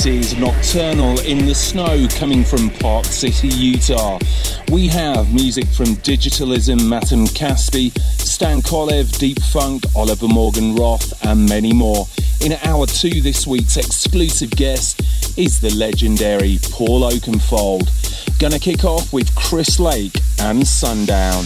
This is Nocturnal in the Snow coming from Park City, Utah. We have music from Digitalism, Matan Caspi, Stan Kolev, Deep Funk, Oliver Morgan Roth, and many more. In hour two, this week's exclusive guest is the legendary Paul Oakenfold. Gonna kick off with Chris Lake and Sundown.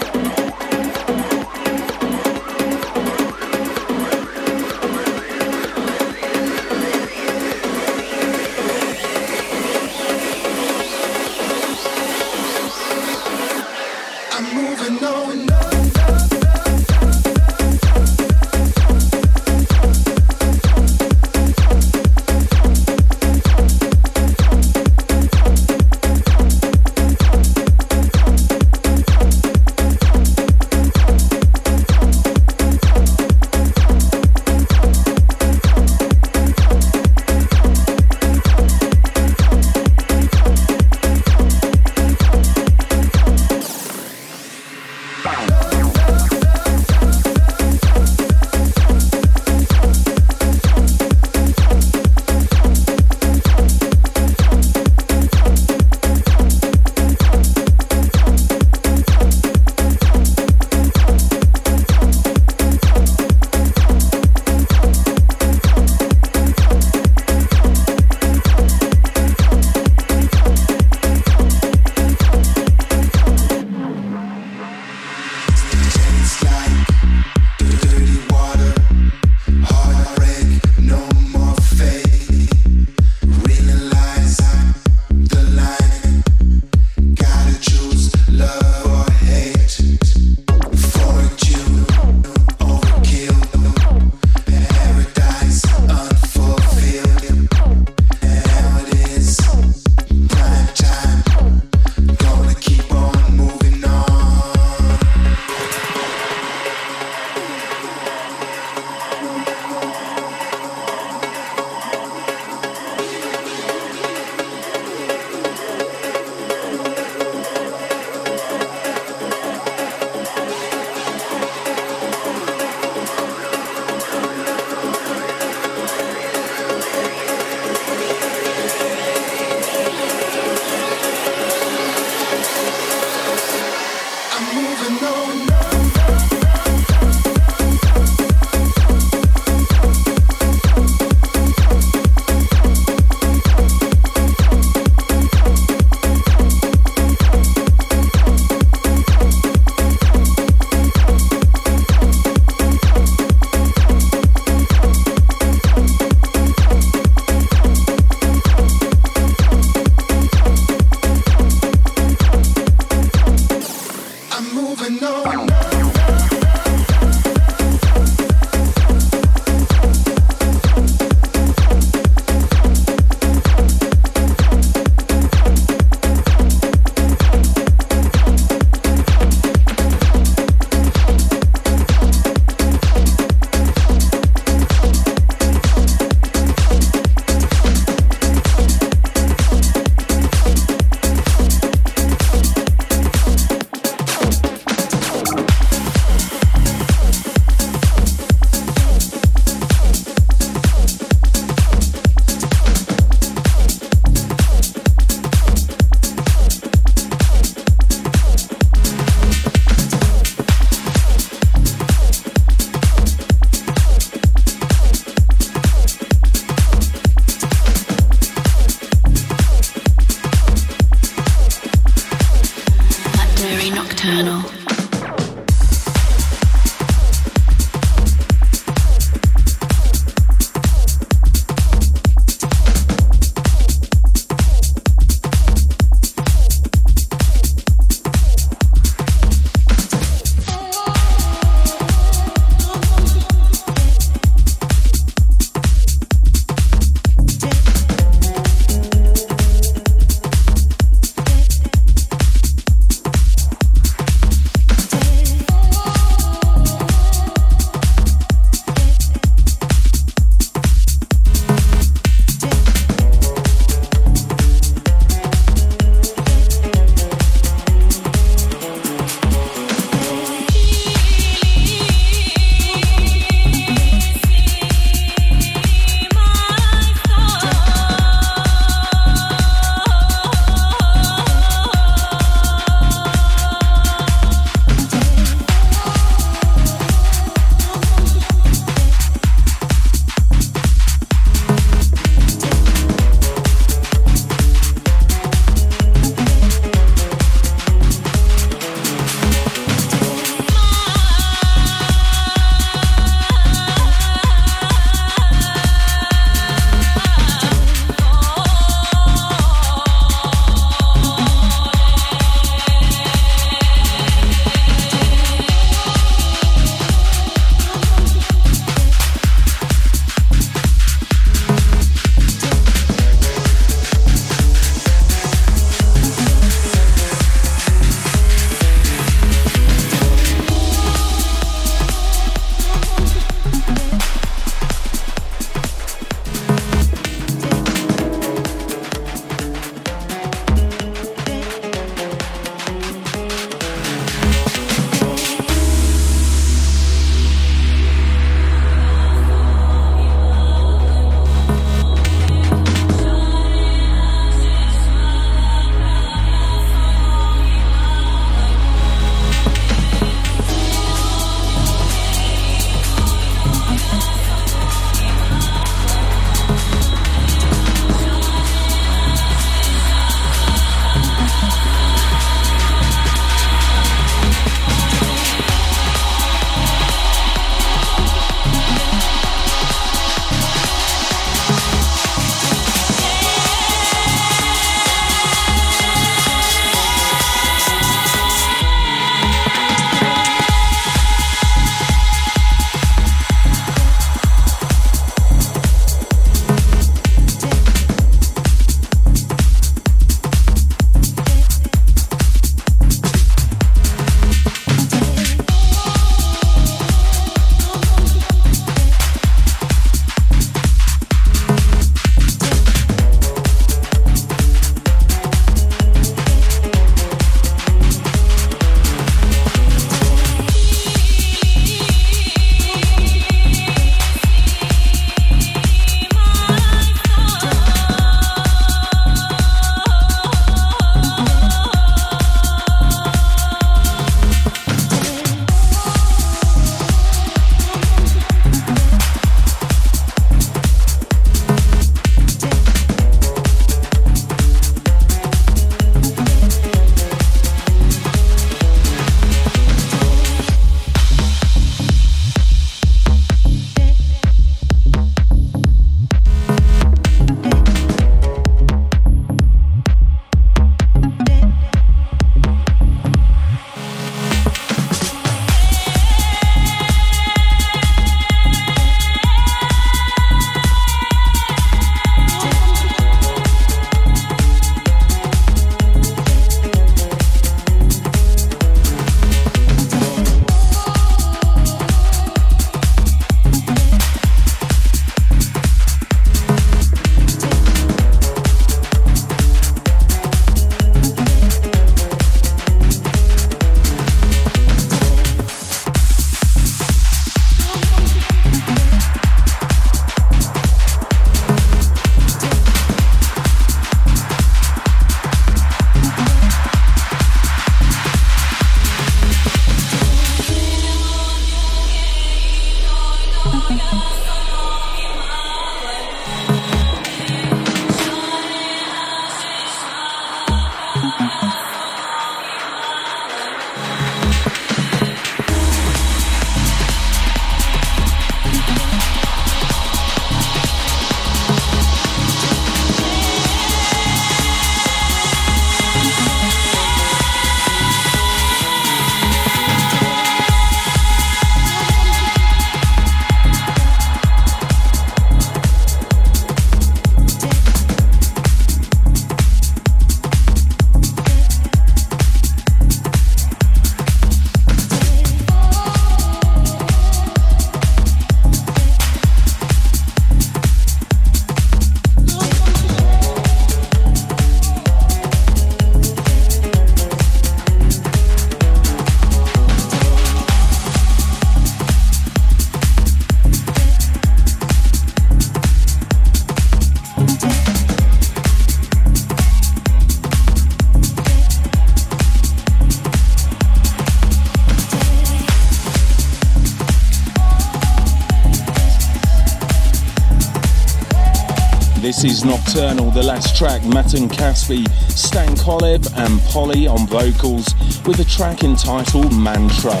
This is Nocturnal, the last track, Matan Caspi, Stan Kolev and Polly on vocals with a track entitled Mantra.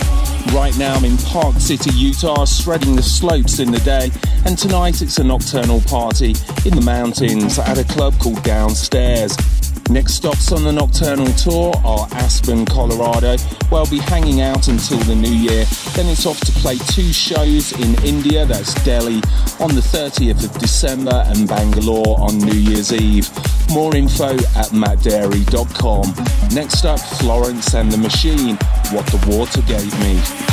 Right now I'm in Park City, Utah, shredding the slopes in the day, and tonight it's a nocturnal party in the mountains at a club called Downstairs. Next stops on the Nocturnal Tour are Aspen, Colorado, where I'll be hanging out until the new year. Then it's off to play two shows in India, that's Delhi on the 30th of December and Bangalore on New Year's Eve. More info at mattdarey.com. Next up, Florence and the Machine, What the Water Gave Me.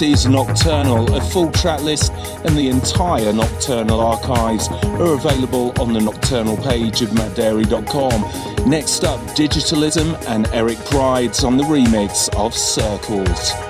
This is Nocturnal. A full track list and the entire Nocturnal archives are available on the Nocturnal page of mattdarey.com. Next up, Digitalism and Eric Prydz on the remix of Circles.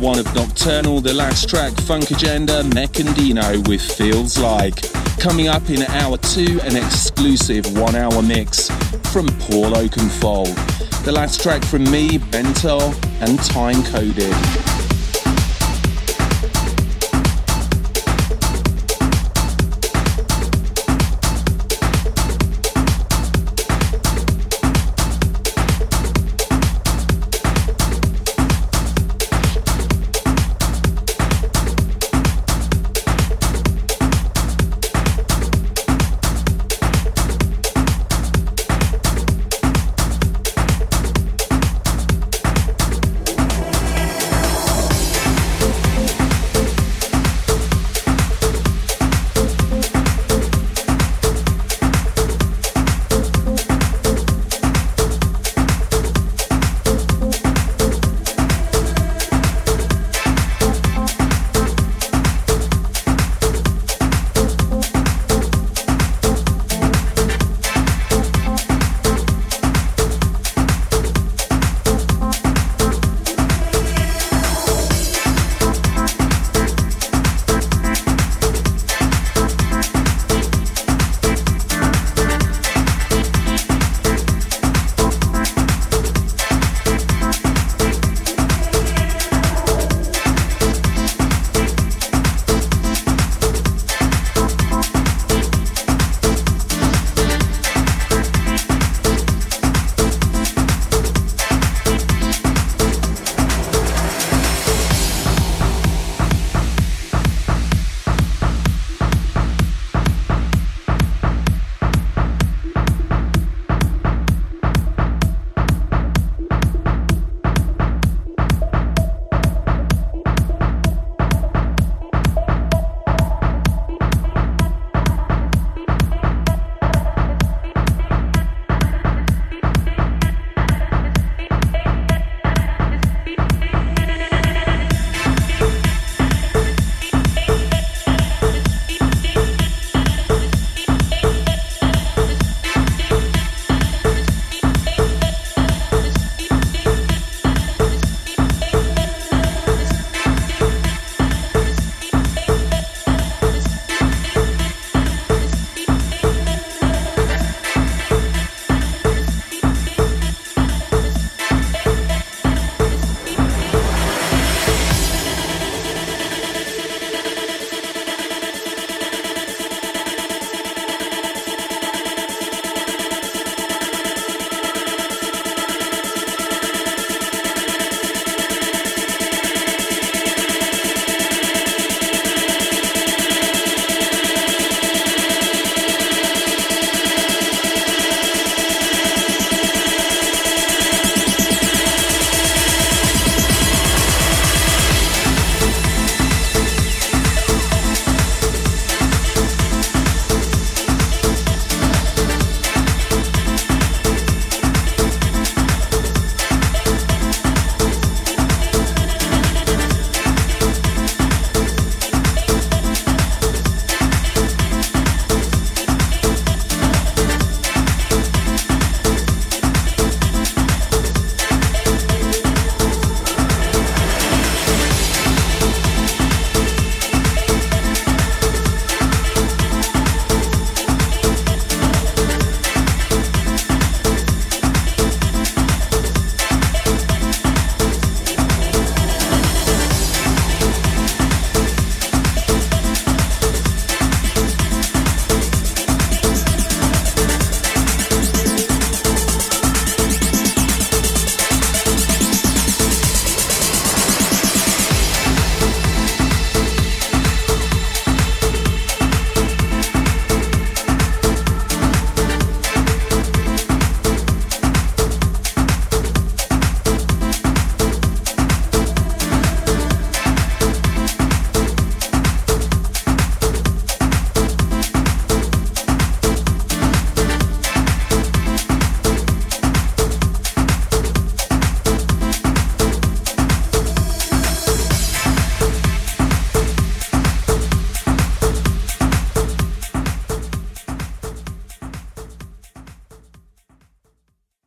One of Nocturnal. The last track, Funk Agenda, Mech and Dino with Feels Like. Coming up in hour two, an exclusive one hour mix from Paul Oakenfold. The last track from me, Bento, and Time Coded.